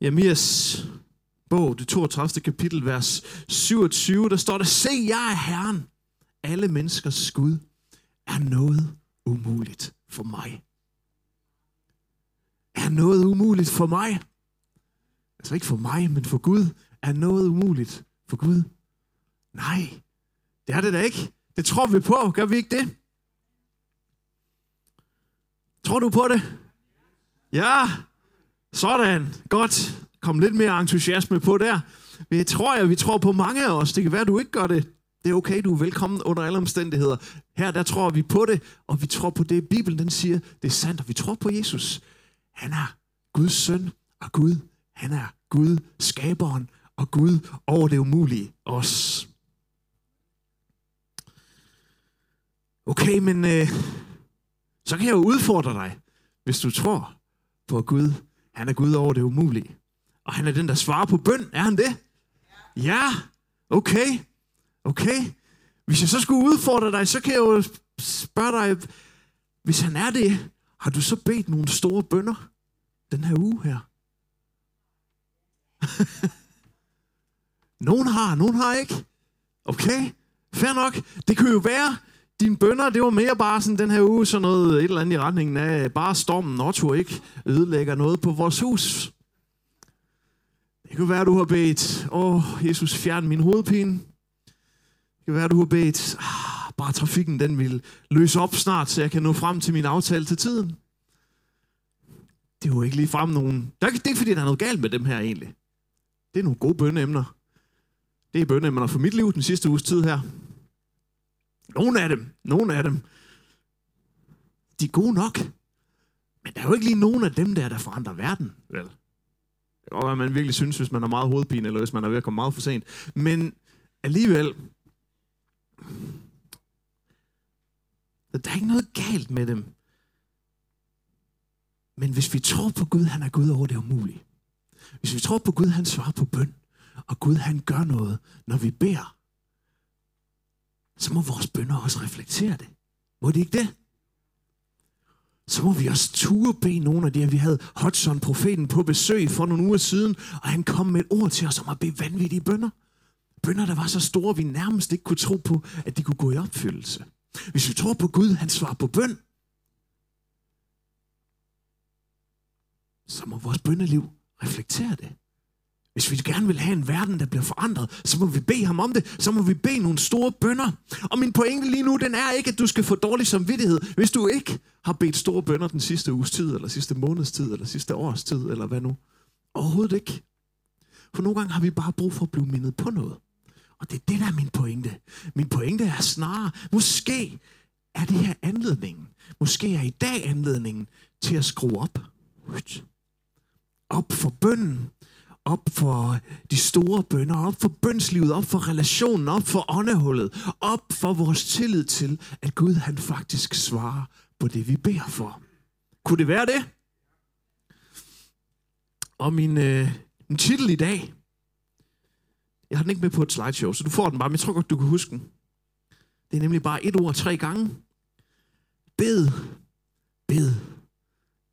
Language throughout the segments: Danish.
Jeremias bog, det 32. kapitel, vers 27, der står der, Se, jeg er Herren. Alle menneskers Gud er noget umuligt for mig. Er noget umuligt for mig? Altså ikke for mig, men for Gud. Er noget umuligt for Gud? Nej, det er det da ikke. Det tror vi på. Gør vi ikke det? Tror du på det? Ja, sådan. Godt. Kom lidt mere entusiasme på der. Vi tror jeg, vi tror på mange af os. Det kan være, du ikke gør det. Det er okay, du er velkommen under alle omstændigheder. Her der tror vi på det, og vi tror på det, Bibelen den siger, det er sandt, og vi tror på Jesus. Han er Guds søn, og Gud, han er Gud, skaberen, og Gud over det umulige os. Okay, men øh, så kan jeg jo udfordre dig, hvis du tror på Gud. Han er Gud over det umulige. Og han er den, der svarer på bøn. Er han det? Ja. Okay. Okay. Hvis jeg så skulle udfordre dig, så kan jeg jo spørge dig, hvis han er det, har du så bedt nogle store bønder den her uge her? nogen har, nogen har ikke. Okay, fair nok. Det kan jo være, dine bønder, det var mere bare sådan den her uge, sådan noget, et eller andet i retningen af, bare stormen Otto ikke ødelægger noget på vores hus. Det kan være, du har bedt, åh, oh, Jesus, fjern min hovedpine. Det kan være, du har bedt, ah, bare trafikken, den vil løse op snart, så jeg kan nå frem til min aftale til tiden. Det er jo ikke lige frem nogen... Det er ikke, fordi, der er noget galt med dem her egentlig. Det er nogle gode bønneemner. Det er bønneemner for mit liv den sidste uges tid her. Nogle af dem, nogle af dem, de er gode nok. Men der er jo ikke lige nogen af dem der, der forandrer verden, vel? Det kan godt være, man virkelig synes, hvis man har meget hovedpine, eller hvis man er ved at komme meget for sent. Men alligevel, der er ikke noget galt med dem. Men hvis vi tror på Gud, han er Gud over det umulige. Hvis vi tror på Gud, han svarer på bøn, og Gud han gør noget, når vi beder, så må vores bønder også reflektere det. Må det ikke det? Så må vi også ture bede nogle af de Vi havde Hodgson, profeten, på besøg for nogle uger siden, og han kom med et ord til os om at bede vanvittige bønder. Bønder, der var så store, at vi nærmest ikke kunne tro på, at de kunne gå i opfyldelse. Hvis vi tror på Gud, han svarer på bøn, så må vores bønneliv reflektere det. Hvis vi gerne vil have en verden, der bliver forandret, så må vi bede ham om det. Så må vi bede nogle store bønder. Og min pointe lige nu, den er ikke, at du skal få dårlig samvittighed, hvis du ikke har bedt store bønder den sidste uges tid, eller sidste måneds tid, eller sidste års tid, eller hvad nu. Overhovedet ikke. For nogle gange har vi bare brug for at blive mindet på noget. Og det er det, der er min pointe. Min pointe er snarere, måske er det her anledningen. Måske er i dag anledningen til at skrue op. Op for bønden op for de store bønder, op for bønslivet, op for relationen, op for åndehullet, op for vores tillid til, at Gud han faktisk svarer på det, vi beder for. Kunne det være det? Og min, øh, min titel i dag, jeg har den ikke med på et slideshow, så du får den bare, men jeg tror godt, du kan huske den. Det er nemlig bare et ord tre gange. Bed, bed,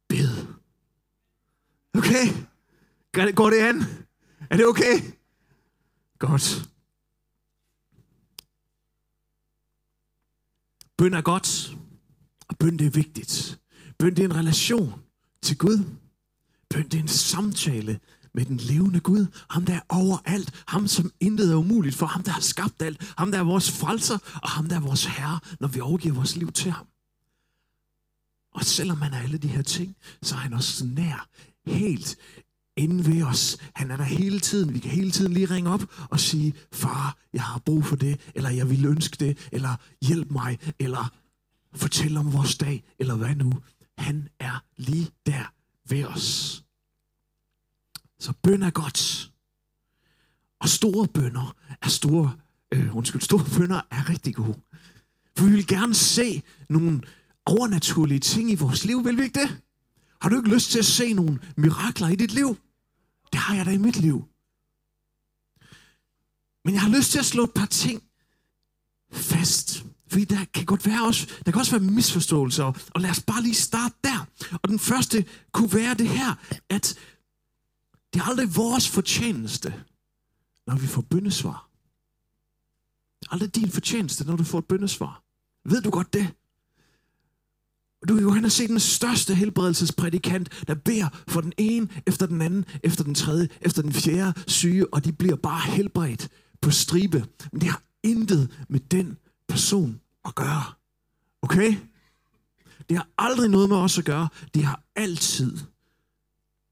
bed. Okay? Går det an? Er det okay? Godt. Bøn er godt, og bøn det er vigtigt. Bøn det er en relation til Gud. Bøn det er en samtale med den levende Gud. Ham, der er overalt. Ham, som intet er umuligt for. Ham, der har skabt alt. Ham, der er vores frelser. Og ham, der er vores herre, når vi overgiver vores liv til ham. Og selvom han er alle de her ting, så er han også nær, helt inde ved os. Han er der hele tiden. Vi kan hele tiden lige ringe op og sige, far, jeg har brug for det, eller jeg vil ønske det, eller hjælp mig, eller fortæl om vores dag, eller hvad nu. Han er lige der ved os. Så bøn er godt. Og store bønder er store, øh, undskyld, store bønder er rigtig gode. For vi vil gerne se nogle overnaturlige ting i vores liv, vil vi ikke det? Har du ikke lyst til at se nogle mirakler i dit liv? Det har jeg da i mit liv. Men jeg har lyst til at slå et par ting fast. Fordi der kan godt være også, der kan også være misforståelser, og lad os bare lige starte der. Og den første kunne være det her, at Det er aldrig vores fortjeneste, når vi får bøndesvar. Det er aldrig din fortjeneste, når du får et bøndesvar. Ved du godt det? Du kan jo hen og se den største helbredelsesprædikant, der beder for den ene, efter den anden, efter den tredje, efter den fjerde syge, og de bliver bare helbredt på stribe. Men det har intet med den person at gøre. Okay? Det har aldrig noget med os at gøre. Det har altid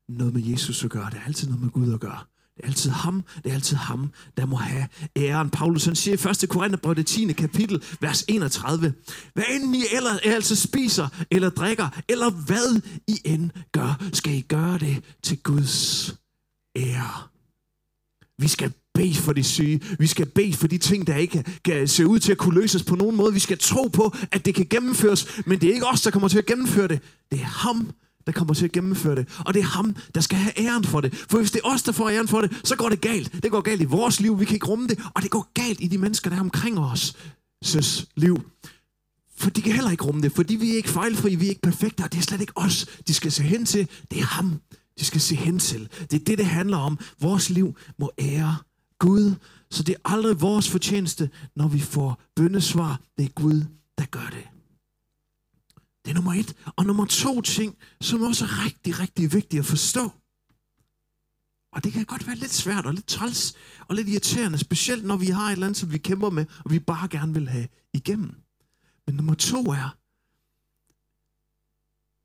noget med Jesus at gøre. Det har altid noget med Gud at gøre. Det er altid ham, det er altid ham, der må have æren. Paulus han siger i 1. Korintherbrev, det 10. kapitel, vers 31. Hvad end I eller altså spiser, eller drikker, eller hvad I end gør, skal I gøre det til Guds ære. Vi skal bede for de syge. Vi skal bede for de ting, der ikke kan se ud til at kunne løses på nogen måde. Vi skal tro på, at det kan gennemføres, men det er ikke os, der kommer til at gennemføre det. Det er ham, der kommer til at gennemføre det. Og det er ham, der skal have æren for det. For hvis det er os, der får æren for det, så går det galt. Det går galt i vores liv, vi kan ikke rumme det. Og det går galt i de mennesker, der er omkring os. Søs liv. For de kan heller ikke rumme det, fordi vi er ikke fejlfri, vi er ikke perfekte, og det er slet ikke os, de skal se hen til. Det er ham, de skal se hen til. Det er det, det handler om. Vores liv må ære Gud. Så det er aldrig vores fortjeneste, når vi får bøndesvar. Det er Gud, der gør det. Det er nummer et. Og nummer to ting, som også er rigtig, rigtig vigtigt at forstå. Og det kan godt være lidt svært og lidt træls og lidt irriterende, specielt når vi har et eller andet, som vi kæmper med, og vi bare gerne vil have igennem. Men nummer to er,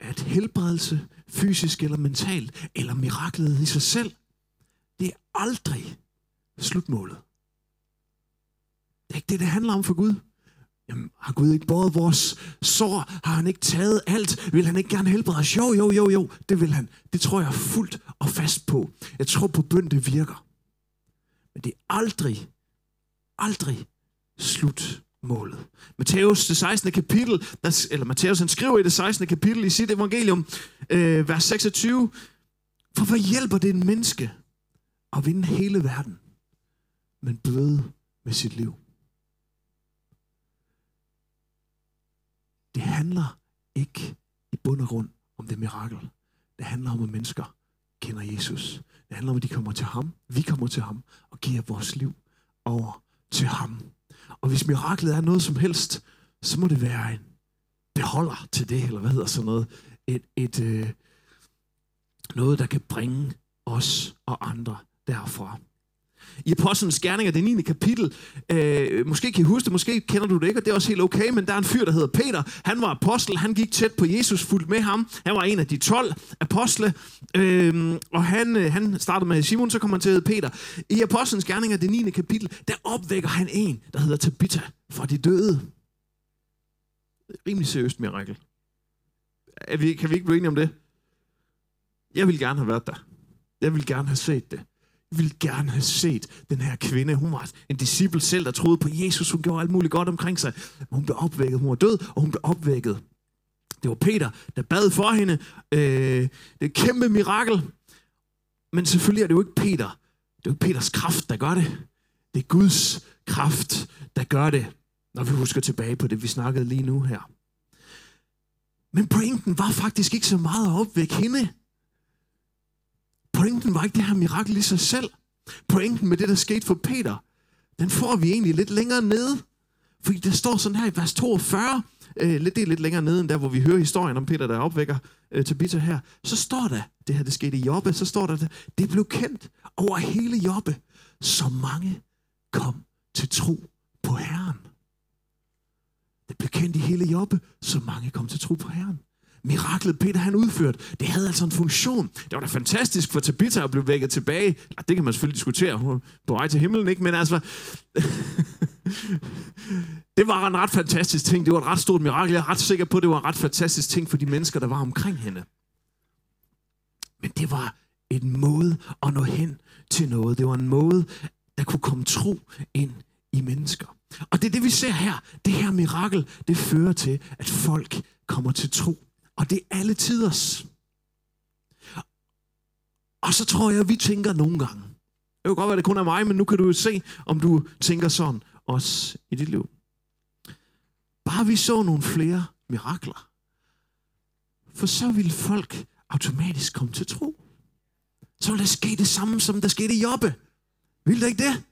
at helbredelse, fysisk eller mentalt, eller miraklet i sig selv, det er aldrig slutmålet. Det er ikke det, det handler om for Gud. Jamen, har Gud ikke båret vores sår? Har han ikke taget alt? Vil han ikke gerne helbrede os? Jo, jo, jo, jo, det vil han. Det tror jeg fuldt og fast på. Jeg tror på bøn, det virker. Men det er aldrig, aldrig slutmålet. Matthæus, det 16. kapitel, der, eller Matthæus, han skriver i det 16. kapitel i sit evangelium, øh, vers 26, for hvad hjælper det en menneske at vinde hele verden, men bøde med sit liv? Det handler ikke i bund og grund om det mirakel. Det handler om, at mennesker kender Jesus. Det handler om, at de kommer til ham. Vi kommer til ham og giver vores liv over til ham. Og hvis miraklet er noget som helst, så må det være en beholder til det, eller hvad hedder sådan noget. Et, et, øh, noget, der kan bringe os og andre derfra i Apostlenes Gerninger, det 9. kapitel. Øh, måske kan I huske det, måske kender du det ikke, og det er også helt okay, men der er en fyr, der hedder Peter. Han var apostel, han gik tæt på Jesus, fuldt med ham. Han var en af de 12 apostle, øh, og han, øh, han startede med Simon, så kom han til at hedde Peter. I Apostlenes Gerninger, det 9. kapitel, der opvækker han en, der hedder Tabitha fra de døde. Rimelig seriøst mirakel. Er vi, kan vi ikke blive enige om det? Jeg vil gerne have været der. Jeg vil gerne have set det ville gerne have set den her kvinde. Hun var en disciple selv, der troede på Jesus. Hun gjorde alt muligt godt omkring sig. Men hun blev opvækket. Hun var død, og hun blev opvækket. Det var Peter, der bad for hende. Øh, det er et kæmpe mirakel. Men selvfølgelig er det jo ikke Peter. Det er jo ikke Peters kraft, der gør det. Det er Guds kraft, der gør det. Når vi husker tilbage på det, vi snakkede lige nu her. Men pointen var faktisk ikke så meget at opvække hende. Pointen var ikke det her mirakel i sig selv. Pointen med det, der skete for Peter, den får vi egentlig lidt længere nede. Fordi der står sådan her i vers 42, øh, lidt, det er lidt længere nede end der, hvor vi hører historien om Peter, der opvækker øh, Tabitha her. Så står der, det her det skete i Jobbe, så står der, det blev kendt over hele Jobbe, så mange kom til tro på Herren. Det blev kendt i hele Jobbe, så mange kom til tro på Herren miraklet Peter han udførte, det havde altså en funktion. Det var da fantastisk for Tabitha at blive vækket tilbage. Det kan man selvfølgelig diskutere. Hun på vej til himlen, ikke? Men altså... det var en ret fantastisk ting. Det var et ret stort mirakel. Jeg er ret sikker på, at det var en ret fantastisk ting for de mennesker, der var omkring hende. Men det var en måde at nå hen til noget. Det var en måde, der kunne komme tro ind i mennesker. Og det er det, vi ser her. Det her mirakel, det fører til, at folk kommer til tro. Og det er alle tiders. Og så tror jeg, at vi tænker nogle gange. Det kan godt være, at det kun er mig, men nu kan du jo se, om du tænker sådan også i dit liv. Bare vi så nogle flere mirakler. For så ville folk automatisk komme til tro. så vil der ske det samme, som der skete i Jobbe. Vil der ikke det?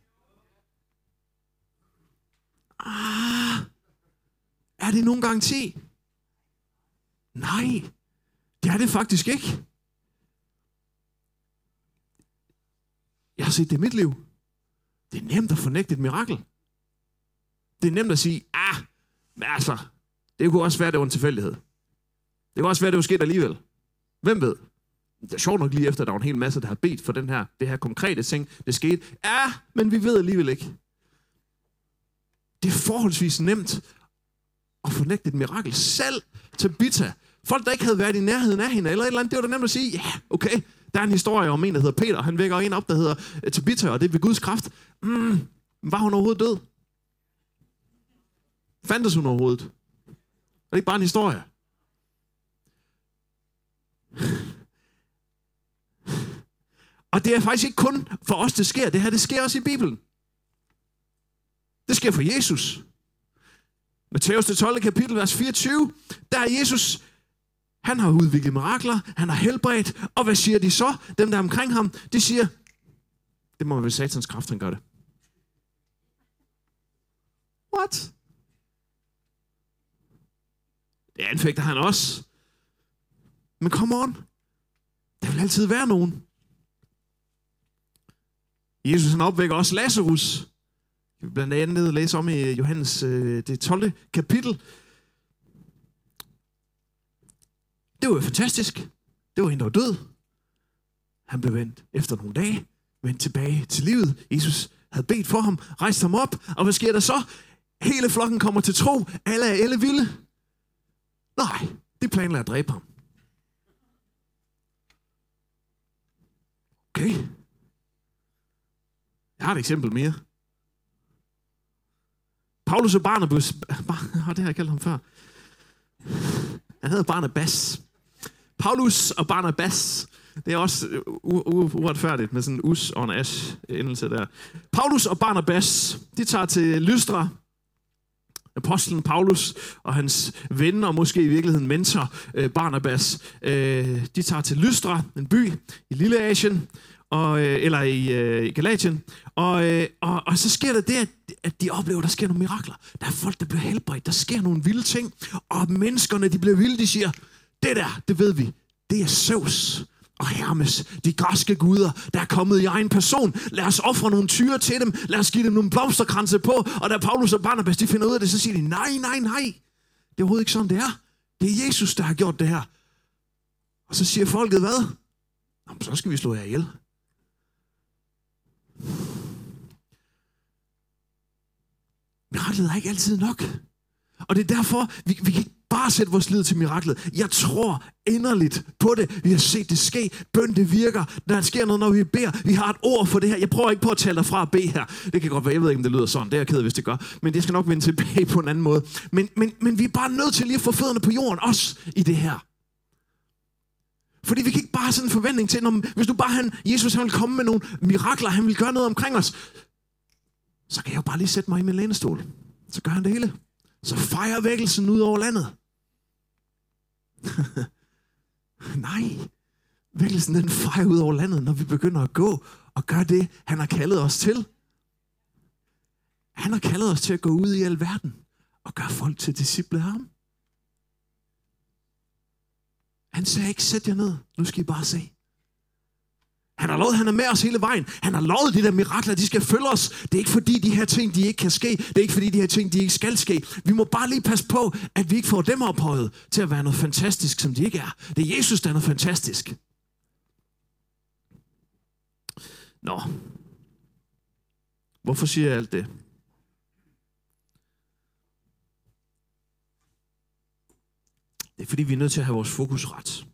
Ah, er det nogen garanti? Nej, det er det faktisk ikke. Jeg har set det i mit liv. Det er nemt at fornægte et mirakel. Det er nemt at sige, ah, men altså, det kunne også være, det var en tilfældighed. Det kunne også være, det var sket alligevel. Hvem ved? Det er sjovt nok lige efter, at der var en hel masse, der har bedt for den her, det her konkrete ting, det skete. Ja, men vi ved alligevel ikke. Det er forholdsvis nemt at fornægte et mirakel. Selv til Bita, folk der ikke havde været i nærheden af hende, eller et eller andet, det var da nemt at sige, ja, okay, der er en historie om en, der hedder Peter, han vækker en op, der hedder øh, Tabitha, og det er ved Guds kraft. Mm, var hun overhovedet død? Fandtes hun overhovedet? Er det ikke bare en historie? Og det er faktisk ikke kun for os, det sker. Det her, det sker også i Bibelen. Det sker for Jesus. Matthæus det 12. kapitel, vers 24, der er Jesus, han har udviklet mirakler, han har helbredt, og hvad siger de så, dem der er omkring ham? De siger, det må være satans kraft, han gør det. What? Det anfægter han også. Men come on. Der vil altid være nogen. Jesus han opvækker også Lazarus. Vi blandt andet læse om i Johannes øh, det 12. kapitel. Det var jo fantastisk. Det var en, der var død. Han blev vendt efter nogle dage, vendt tilbage til livet. Jesus havde bedt for ham, rejst ham op, og hvad sker der så? Hele flokken kommer til tro. Alle er alle vilde. Nej, de planlagde at dræbe ham. Okay. Jeg har et eksempel mere. Paulus og Barnabas, har det har jeg kaldt ham før. Han hedder Barnabas. Paulus og Barnabas, det er også øh, uretfærdigt med sådan en us og en as endelse der. Paulus og Barnabas, de tager til Lystra, apostlen Paulus og hans ven og måske i virkeligheden mentor øh, Barnabas, øh, de tager til Lystra, en by i Lille Asien, og, øh, eller i, øh, i Galatien, og, øh, og, og så sker der det, at, at de oplever, at der sker nogle mirakler. Der er folk, der bliver helbredt, der sker nogle vilde ting, og menneskerne, de bliver vilde, de siger, det der, det ved vi, det er Zeus og Hermes, de græske guder, der er kommet i egen person. Lad os ofre nogle tyre til dem, lad os give dem nogle blomsterkranse på, og da Paulus og Barnabas, de finder ud af det, så siger de, nej, nej, nej, det er overhovedet ikke sådan, det er. Det er Jesus, der har gjort det her. Og så siger folket, hvad? Jamen, så skal vi slå jer ihjel. Miraklet er ikke altid nok. Og det er derfor, vi, vi kan ikke bare sætte vores lid til miraklet. Jeg tror inderligt på det. Vi har set det ske. Bøn, det virker. Der sker noget, når vi beder. Vi har et ord for det her. Jeg prøver ikke på at tale dig fra at bede her. Det kan godt være, jeg ved ikke, om det lyder sådan. Det er jeg ked hvis det gør. Men det skal nok vende tilbage på en anden måde. Men, men, men vi er bare nødt til lige at få fødderne på jorden, også i det her. Fordi vi kan ikke bare have sådan en forventning til, når, hvis du bare han, Jesus han vil komme med nogle mirakler, han vil gøre noget omkring os, så kan jeg jo bare lige sætte mig i min lænestol. Så gør han det hele. Så fejrer vækkelsen ud over landet. Nej, vækkelsen den fejrer ud over landet, når vi begynder at gå og gøre det, han har kaldet os til. Han har kaldet os til at gå ud i alverden og gøre folk til disciple af ham. Han sagde ikke, sæt jer ned, nu skal I bare se. Han har lovet, at han er med os hele vejen. Han har lovet de der mirakler, de skal følge os. Det er ikke fordi de her ting, de ikke kan ske. Det er ikke fordi de her ting, de ikke skal ske. Vi må bare lige passe på, at vi ikke får dem ophøjet til at være noget fantastisk, som de ikke er. Det er Jesus, der er noget fantastisk. Nå. Hvorfor siger jeg alt det? Det er fordi, vi er nødt til at have vores fokus ret.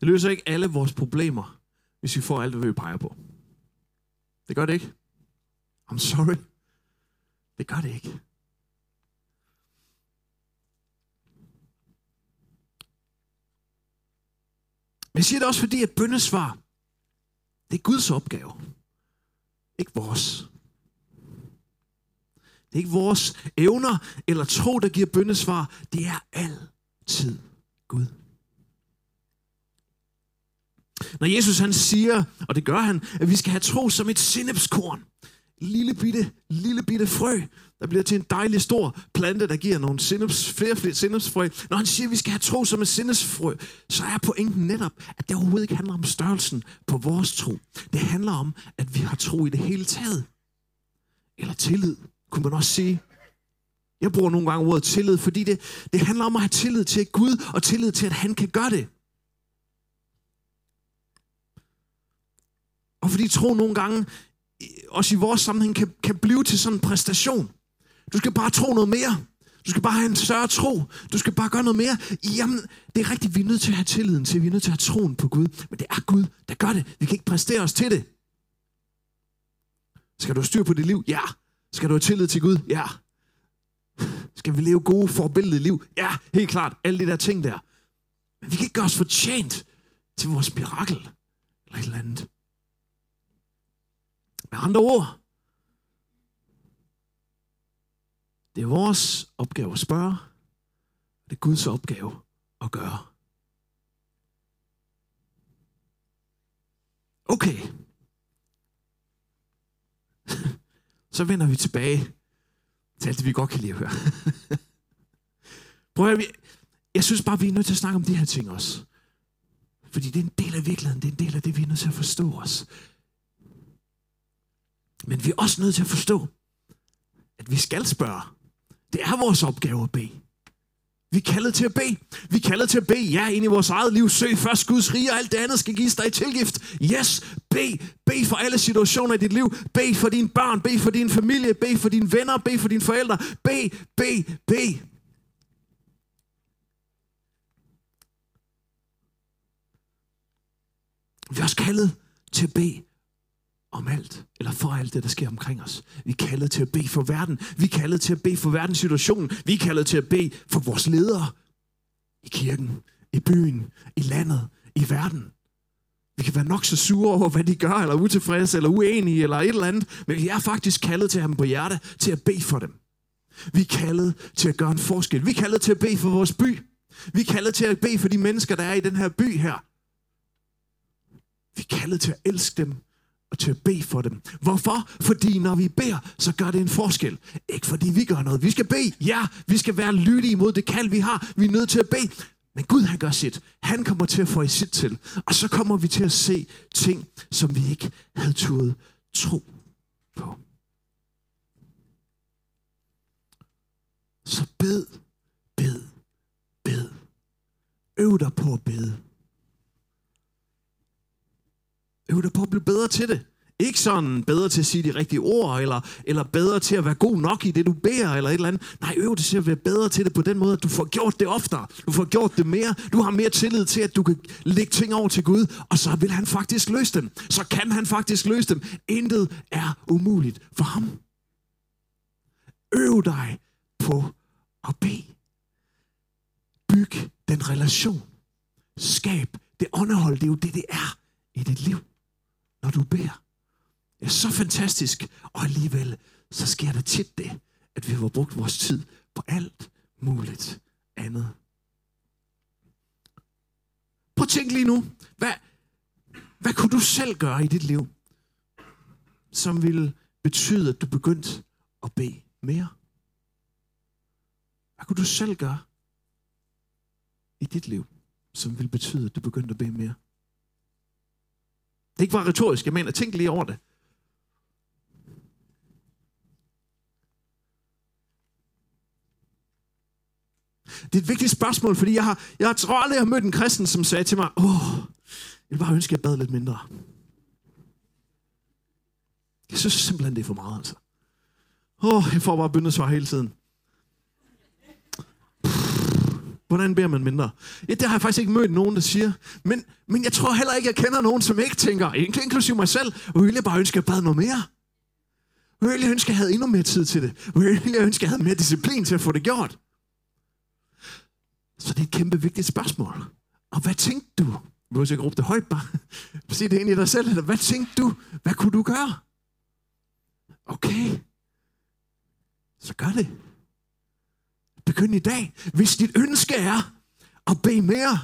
Det løser ikke alle vores problemer, hvis vi får alt, hvad vi peger på. Det gør det ikke. I'm sorry. Det gør det ikke. Men jeg siger det også fordi, at bøndesvar, det er Guds opgave. Ikke vores. Det er ikke vores evner eller tro, der giver bøndesvar. Det er altid Gud. Når Jesus han siger, og det gør han, at vi skal have tro som et sennepskorn. Lille bitte, lille bitte frø, der bliver til en dejlig stor plante, der giver nogle sinneps, flere, flere sennepsfrø. Når han siger, at vi skal have tro som et sennepsfrø, så er pointen netop, at det overhovedet ikke handler om størrelsen på vores tro. Det handler om, at vi har tro i det hele taget. Eller tillid, kunne man også sige. Jeg bruger nogle gange ordet tillid, fordi det, det handler om at have tillid til Gud, og tillid til, at han kan gøre det. Og fordi tro nogle gange, også i vores sammenhæng, kan, kan blive til sådan en præstation. Du skal bare tro noget mere. Du skal bare have en større tro. Du skal bare gøre noget mere. Jamen, det er rigtigt, vi er nødt til at have tilliden til. Vi er nødt til at have troen på Gud. Men det er Gud, der gør det. Vi kan ikke præstere os til det. Skal du have styr på dit liv? Ja. Skal du have tillid til Gud? Ja. Skal vi leve gode, forbilledet liv? Ja, helt klart. Alle de der ting der. Men vi kan ikke gøre os fortjent til vores mirakel. Eller et eller andet. Med andre ord, det er vores opgave at spørge. Det er Guds opgave at gøre. Okay. Så vender vi tilbage til alt det, vi godt kan lide at høre. Prøv at høre, jeg synes bare, vi er nødt til at snakke om de her ting også. Fordi det er en del af virkeligheden, det er en del af det, vi er nødt til at forstå os. Men vi er også nødt til at forstå, at vi skal spørge. Det er vores opgave at bede. Vi er kaldet til at bede. Vi er kaldet til at bede, ja, ind i vores eget liv. Søg først Guds rige, og alt det andet skal gives dig i tilgift. Yes, bed. Bed for alle situationer i dit liv. Bed for dine børn. Bed for din familie. Bed for dine venner. Bed for dine forældre. Bed, bed, bed. Vi er også kaldet til at bede om alt, eller for alt det, der sker omkring os. Vi er kaldet til at bede for verden. Vi er kaldet til at bede for verdens situation. Vi er kaldet til at bede for vores ledere. I kirken, i byen, i landet, i verden. Vi kan være nok så sure over, hvad de gør, eller utilfredse, eller uenige, eller et eller andet, men vi er faktisk kaldet til at have dem på hjerte, til at bede for dem. Vi er kaldet til at gøre en forskel. Vi er kaldet til at bede for vores by. Vi er kaldet til at bede for de mennesker, der er i den her by her. Vi er kaldet til at elske dem og til at bede for dem. Hvorfor? Fordi når vi beder, så gør det en forskel. Ikke fordi vi gør noget. Vi skal bede. Ja, vi skal være lydige mod det kald, vi har. Vi er nødt til at bede. Men Gud, han gør sit. Han kommer til at få i sit til. Og så kommer vi til at se ting, som vi ikke havde turet tro på. Så bed, bed, bed. Øv dig på at bede. Øv dig på at blive bedre til det. Ikke sådan bedre til at sige de rigtige ord, eller, eller bedre til at være god nok i det, du beder, eller et eller andet. Nej, øv dig til at være bedre til det på den måde, at du får gjort det oftere. Du får gjort det mere. Du har mere tillid til, at du kan lægge ting over til Gud, og så vil han faktisk løse dem. Så kan han faktisk løse dem. Intet er umuligt for ham. Øv dig på at bede. Byg den relation. Skab det underhold. Det er jo det, det er i dit liv når du beder. Det er så fantastisk, og alligevel så sker der tit det, at vi har brugt vores tid på alt muligt andet. Prøv at tænke lige nu, hvad, hvad kunne du selv gøre i dit liv, som ville betyde, at du begyndte at bede mere? Hvad kunne du selv gøre i dit liv, som ville betyde, at du begyndte at bede mere? Det ikke var retorisk, jeg mener, tænk lige over det. Det er et vigtigt spørgsmål, fordi jeg har, jeg tror aldrig, jeg har mødt en kristen, som sagde til mig, åh, jeg vil bare ønske, at jeg bad lidt mindre. Jeg synes simpelthen, det er for meget, altså. Åh, jeg får bare bøndesvar hele tiden. Hvordan beder man mindre? Ja, det har jeg faktisk ikke mødt nogen, der siger. Men, men jeg tror heller ikke, jeg kender nogen, som ikke tænker, inklusive mig selv, hvor jeg bare ønske, at jeg bad noget mere. Hvor jeg ønske, at jeg havde endnu mere tid til det. Hvor jeg ønske, at jeg havde mere disciplin til at få det gjort. Så det er et kæmpe vigtigt spørgsmål. Og hvad tænkte du? Du behøver ikke råbe det højt bare. Sig det ind i dig selv. Eller hvad tænkte du? Hvad kunne du gøre? Okay. Så gør det. Begynd i dag. Hvis dit ønske er at bede mere,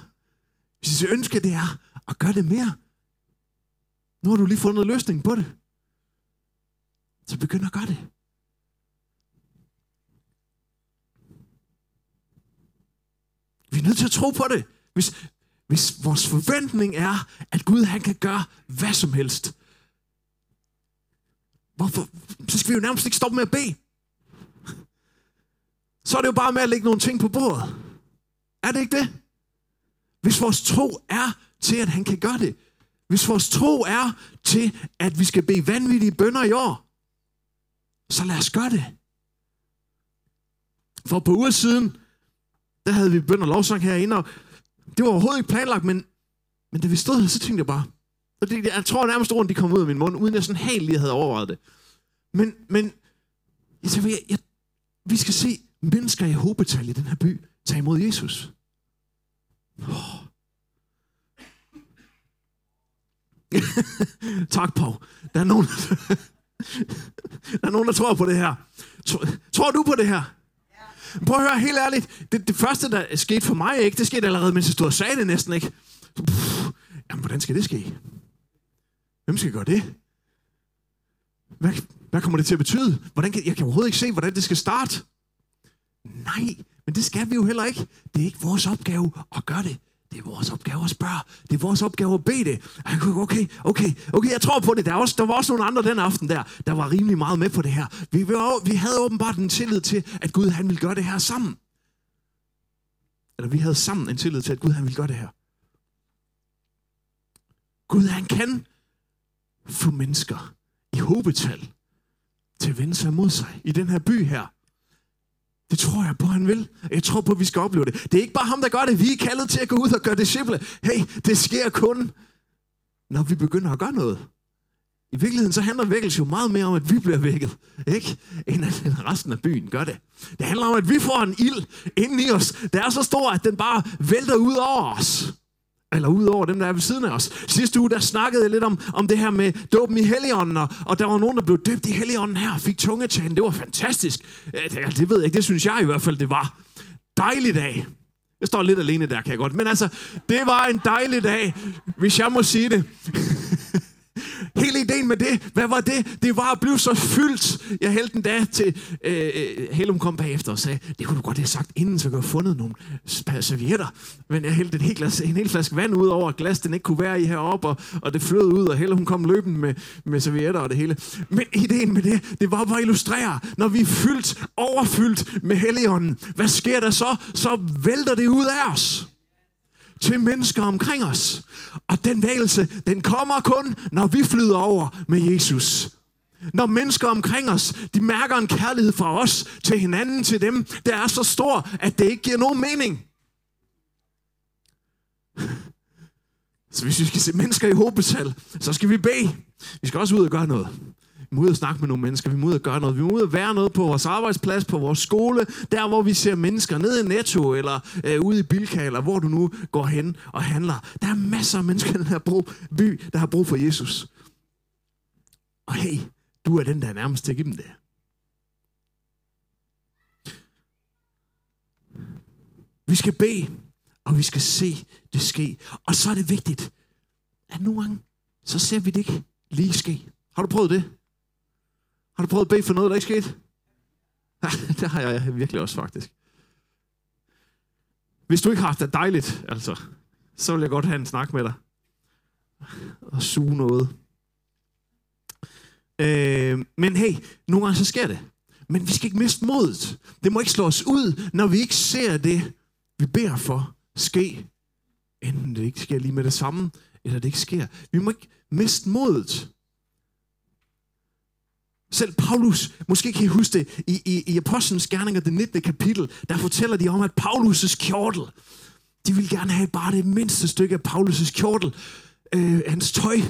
hvis dit ønske det er at gøre det mere, Nu har du lige fundet løsningen på det. Så begynd at gøre det. Vi er nødt til at tro på det. Hvis, hvis vores forventning er, at Gud han kan gøre hvad som helst, hvorfor? så skal vi jo nærmest ikke stoppe med at bede. Så er det jo bare med at lægge nogle ting på bordet. Er det ikke det? Hvis vores tro er til, at han kan gøre det. Hvis vores tro er til, at vi skal bede vanvittige bønder i år, så lad os gøre det. For på uger siden, der havde vi bønder lovsang herinde, og det var overhovedet ikke planlagt, men, men da vi stod her, så tænkte jeg bare, og det, jeg tror nærmest ordene, de kom ud af min mund, uden jeg sådan helt lige havde overvejet det. Men, men jeg tænkte, jeg, jeg, vi skal se mennesker i hobetal i den her by tage imod Jesus. Oh. tak, Pau. Der er nogen, der er nogen, der tror på det her. Tror, tror du på det her? Prøv at høre, helt ærligt. Det, det første, der skete for mig, ikke, det skete allerede, mens jeg stod og sagde det næsten, ikke? Puh, jamen, hvordan skal det ske? Hvem skal gøre det? Hvad, hvad kommer det til at betyde? Hvordan kan, jeg kan overhovedet ikke se, hvordan det skal starte. Nej, men det skal vi jo heller ikke. Det er ikke vores opgave at gøre det. Det er vores opgave at spørge. Det er vores opgave at bede det. Okay, okay, okay, jeg tror på det. Der, er også, der var også nogle andre den aften der, der var rimelig meget med på det her. Vi, vi havde åbenbart en tillid til, at Gud han ville gøre det her sammen. Eller vi havde sammen en tillid til, at Gud han ville gøre det her. Gud han kan få mennesker i hobetal til at vende sig mod sig i den her by her. Det tror jeg på, han vil. Jeg tror på, at vi skal opleve det. Det er ikke bare ham, der gør det. Vi er kaldet til at gå ud og gøre disciple. Hey, det sker kun, når vi begynder at gøre noget. I virkeligheden så handler vækkelse jo meget mere om, at vi bliver vækket, ikke? End at resten af byen gør det. Det handler om, at vi får en ild inde i os, der er så stor, at den bare vælter ud over os. Eller ud over dem, der er ved siden af os. Sidste uge, der snakkede jeg lidt om, om det her med dåben i Helligånden, og, og der var nogen, der blev døbt i Helligånden her, og fik tungetalen. Det var fantastisk. Det, altså, det ved jeg ikke, det synes jeg i hvert fald, det var. Dejlig dag. Jeg står lidt alene der, kan jeg godt. Men altså, det var en dejlig dag, hvis jeg må sige det. Hele ideen med det, hvad var det? Det var at blive så fyldt. Jeg hældte den da til, øh, øh Helum kom bagefter og sagde, det kunne du godt have sagt inden, så jeg kunne have fundet nogle servietter. Men jeg hældte en hel, glas, en hel flaske vand ud over glas, den ikke kunne være i heroppe, og, og det flød ud, og Helum kom løbende med, med servietter og det hele. Men ideen med det, det var bare at illustrere, når vi er fyldt, overfyldt med Helligånden, hvad sker der så? Så vælter det ud af os til mennesker omkring os. Og den vægelse, den kommer kun, når vi flyder over med Jesus. Når mennesker omkring os, de mærker en kærlighed fra os til hinanden, til dem, der er så stor, at det ikke giver nogen mening. Så hvis vi skal se mennesker i hobetal, så skal vi bede. Vi skal også ud og gøre noget. Vi må ud og snakke med nogle mennesker, vi må ud og gøre noget. Vi må ud og være noget på vores arbejdsplads, på vores skole, der hvor vi ser mennesker, nede i Netto, eller øh, ude i Bilka, eller hvor du nu går hen og handler. Der er masser af mennesker i den her brug, by, der har brug for Jesus. Og hey, du er den, der er nærmest til at give dem det. Vi skal bede, og vi skal se det ske. Og så er det vigtigt, at nogle gange, så ser vi det ikke lige ske. Har du prøvet det? Har du prøvet at bede for noget, der ikke skete? Ja, det har jeg virkelig også faktisk. Hvis du ikke har haft det dejligt, altså, så vil jeg godt have en snak med dig. Og suge noget. Øh, men hey, nogle gange så sker det. Men vi skal ikke miste modet. Det må ikke slå os ud, når vi ikke ser det, vi beder for, ske. Enten det ikke sker lige med det samme, eller det ikke sker. Vi må ikke miste modet. Selv Paulus, måske kan I huske det, i, i, i Apostlenes Gerninger, det 19. kapitel, der fortæller de om, at Paulus' kjortel, de vil gerne have bare det mindste stykke af Paulus' kjortel, øh, hans tøj,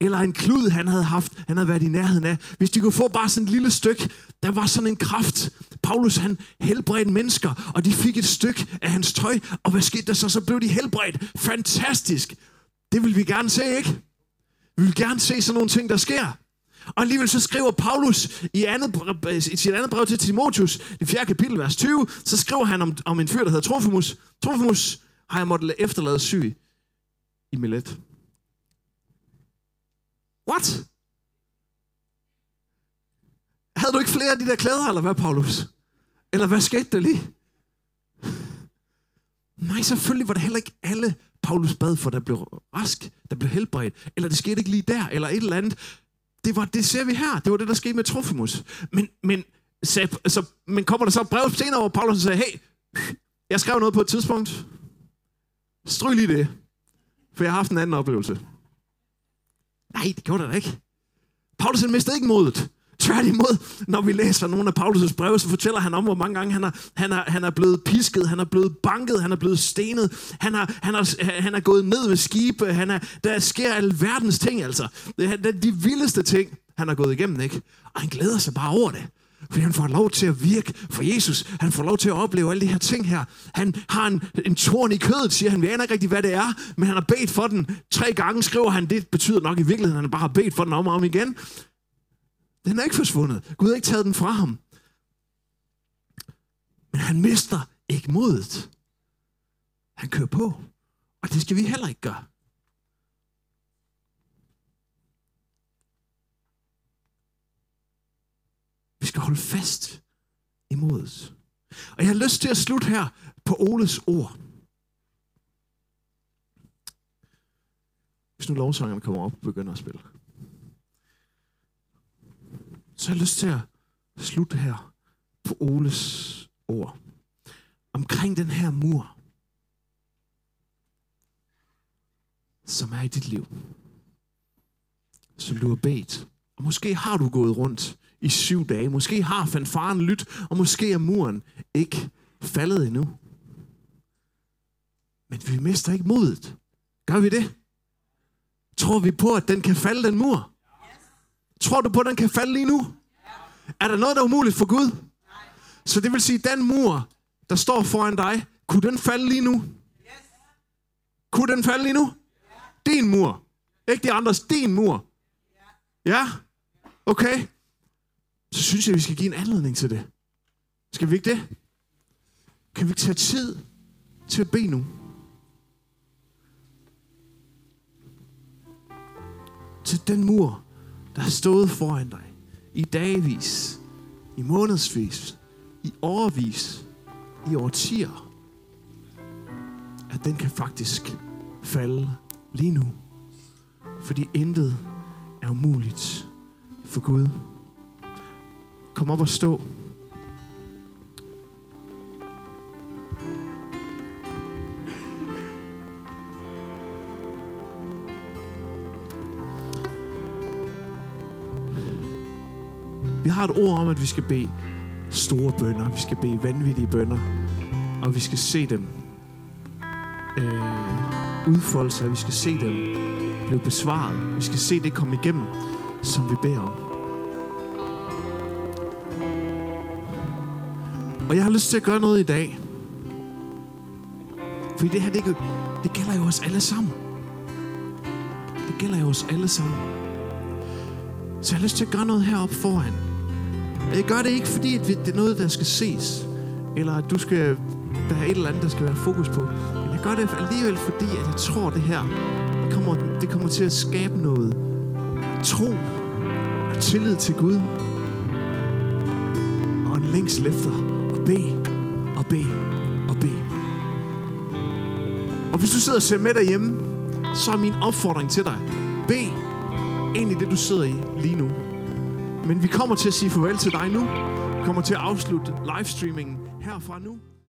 eller en klud, han havde haft, han havde været i nærheden af. Hvis de kunne få bare sådan et lille stykke, der var sådan en kraft. Paulus, han helbredte mennesker, og de fik et stykke af hans tøj, og hvad skete der så? Så blev de helbredt. Fantastisk. Det vil vi gerne se, ikke? Vi vil gerne se sådan nogle ting, der sker. Og alligevel så skriver Paulus i, andet, i sit andet brev til Timotheus, det fjerde kapitel, vers 20, så skriver han om, om en fyr, der hedder Trofimus. Trofimus har jeg måttet efterlade syg i Milet. What? Havde du ikke flere af de der klæder, eller hvad, Paulus? Eller hvad skete der lige? Nej, selvfølgelig var det heller ikke alle, Paulus bad for, der blev rask, der blev helbredt, eller det skete ikke lige der, eller et eller andet. Det, var, det ser vi her. Det var det, der skete med Trofimus. Men, men, så, så, men kommer der så et brev senere, hvor Paulus sagde, hey, jeg skrev noget på et tidspunkt. Stryg lige det, for jeg har haft en anden oplevelse. Nej, det gjorde der ikke. Paulus han mistede ikke modet. Tværtimod, når vi læser nogle af Paulus' breve, så fortæller han om, hvor mange gange han er, han, er, han er blevet pisket, han er blevet banket, han er blevet stenet, han er, han er, han er gået ned med skibe, han er, der sker alverdens ting, altså. Det er de vildeste ting, han har gået igennem, ikke? Og han glæder sig bare over det. Fordi han får lov til at virke for Jesus. Han får lov til at opleve alle de her ting her. Han har en, en torn i kødet, siger han. Vi aner ikke rigtig, hvad det er, men han har bedt for den. Tre gange skriver han, det betyder nok i virkeligheden, at han bare har bedt for den om og om igen. Den er ikke forsvundet. Gud har ikke taget den fra ham. Men han mister ikke modet. Han kører på. Og det skal vi heller ikke gøre. Vi skal holde fast i modet. Og jeg har lyst til at slutte her på Oles ord. Hvis nu lovsangerne kommer op og begynder at spille. Så har jeg lyst til at slutte her på Oles ord. Omkring den her mur, som er i dit liv. Som du har bedt. Og måske har du gået rundt i syv dage. Måske har fanfaren lyt, og måske er muren ikke faldet endnu. Men vi mister ikke modet. Gør vi det? Tror vi på, at den kan falde, den mur? Tror du på, at den kan falde lige nu? Er der noget, der er umuligt for Gud? Så det vil sige, den mur, der står foran dig, kunne den falde lige nu? Kunne den falde lige nu? Din mur. Ikke de andres, din mur. Ja? Okay så synes jeg, at vi skal give en anledning til det. Skal vi ikke det? Kan vi ikke tage tid til at bede nu? Til den mur, der har stået foran dig i dagvis, i månedsvis, i årvis, i årtier, at den kan faktisk falde lige nu. Fordi intet er umuligt for Gud. Kom op og stå. Har et ord om, at vi skal bede store bønder. Vi skal bede vanvittige bønder. Og vi skal se dem øh, udfolde sig. Vi skal se dem blive besvaret. Vi skal se det komme igennem, som vi beder om. Og jeg har lyst til at gøre noget i dag. Fordi det her, det, det gælder jo os alle sammen. Det gælder jo os alle sammen. Så jeg har lyst til at gøre noget heroppe foran. Og jeg gør det ikke, fordi at det er noget, der skal ses. Eller at du skal, der er et eller andet, der skal være fokus på. Men jeg gør det alligevel, fordi at jeg tror, det her det kommer, det kommer til at skabe noget tro og tillid til Gud. Og en længsel efter bede og bede og bede. Og hvis du sidder og ser med derhjemme, så er min opfordring til dig, bed i det, du sidder i lige nu. Men vi kommer til at sige farvel til dig nu. Vi kommer til at afslutte livestreamingen herfra nu.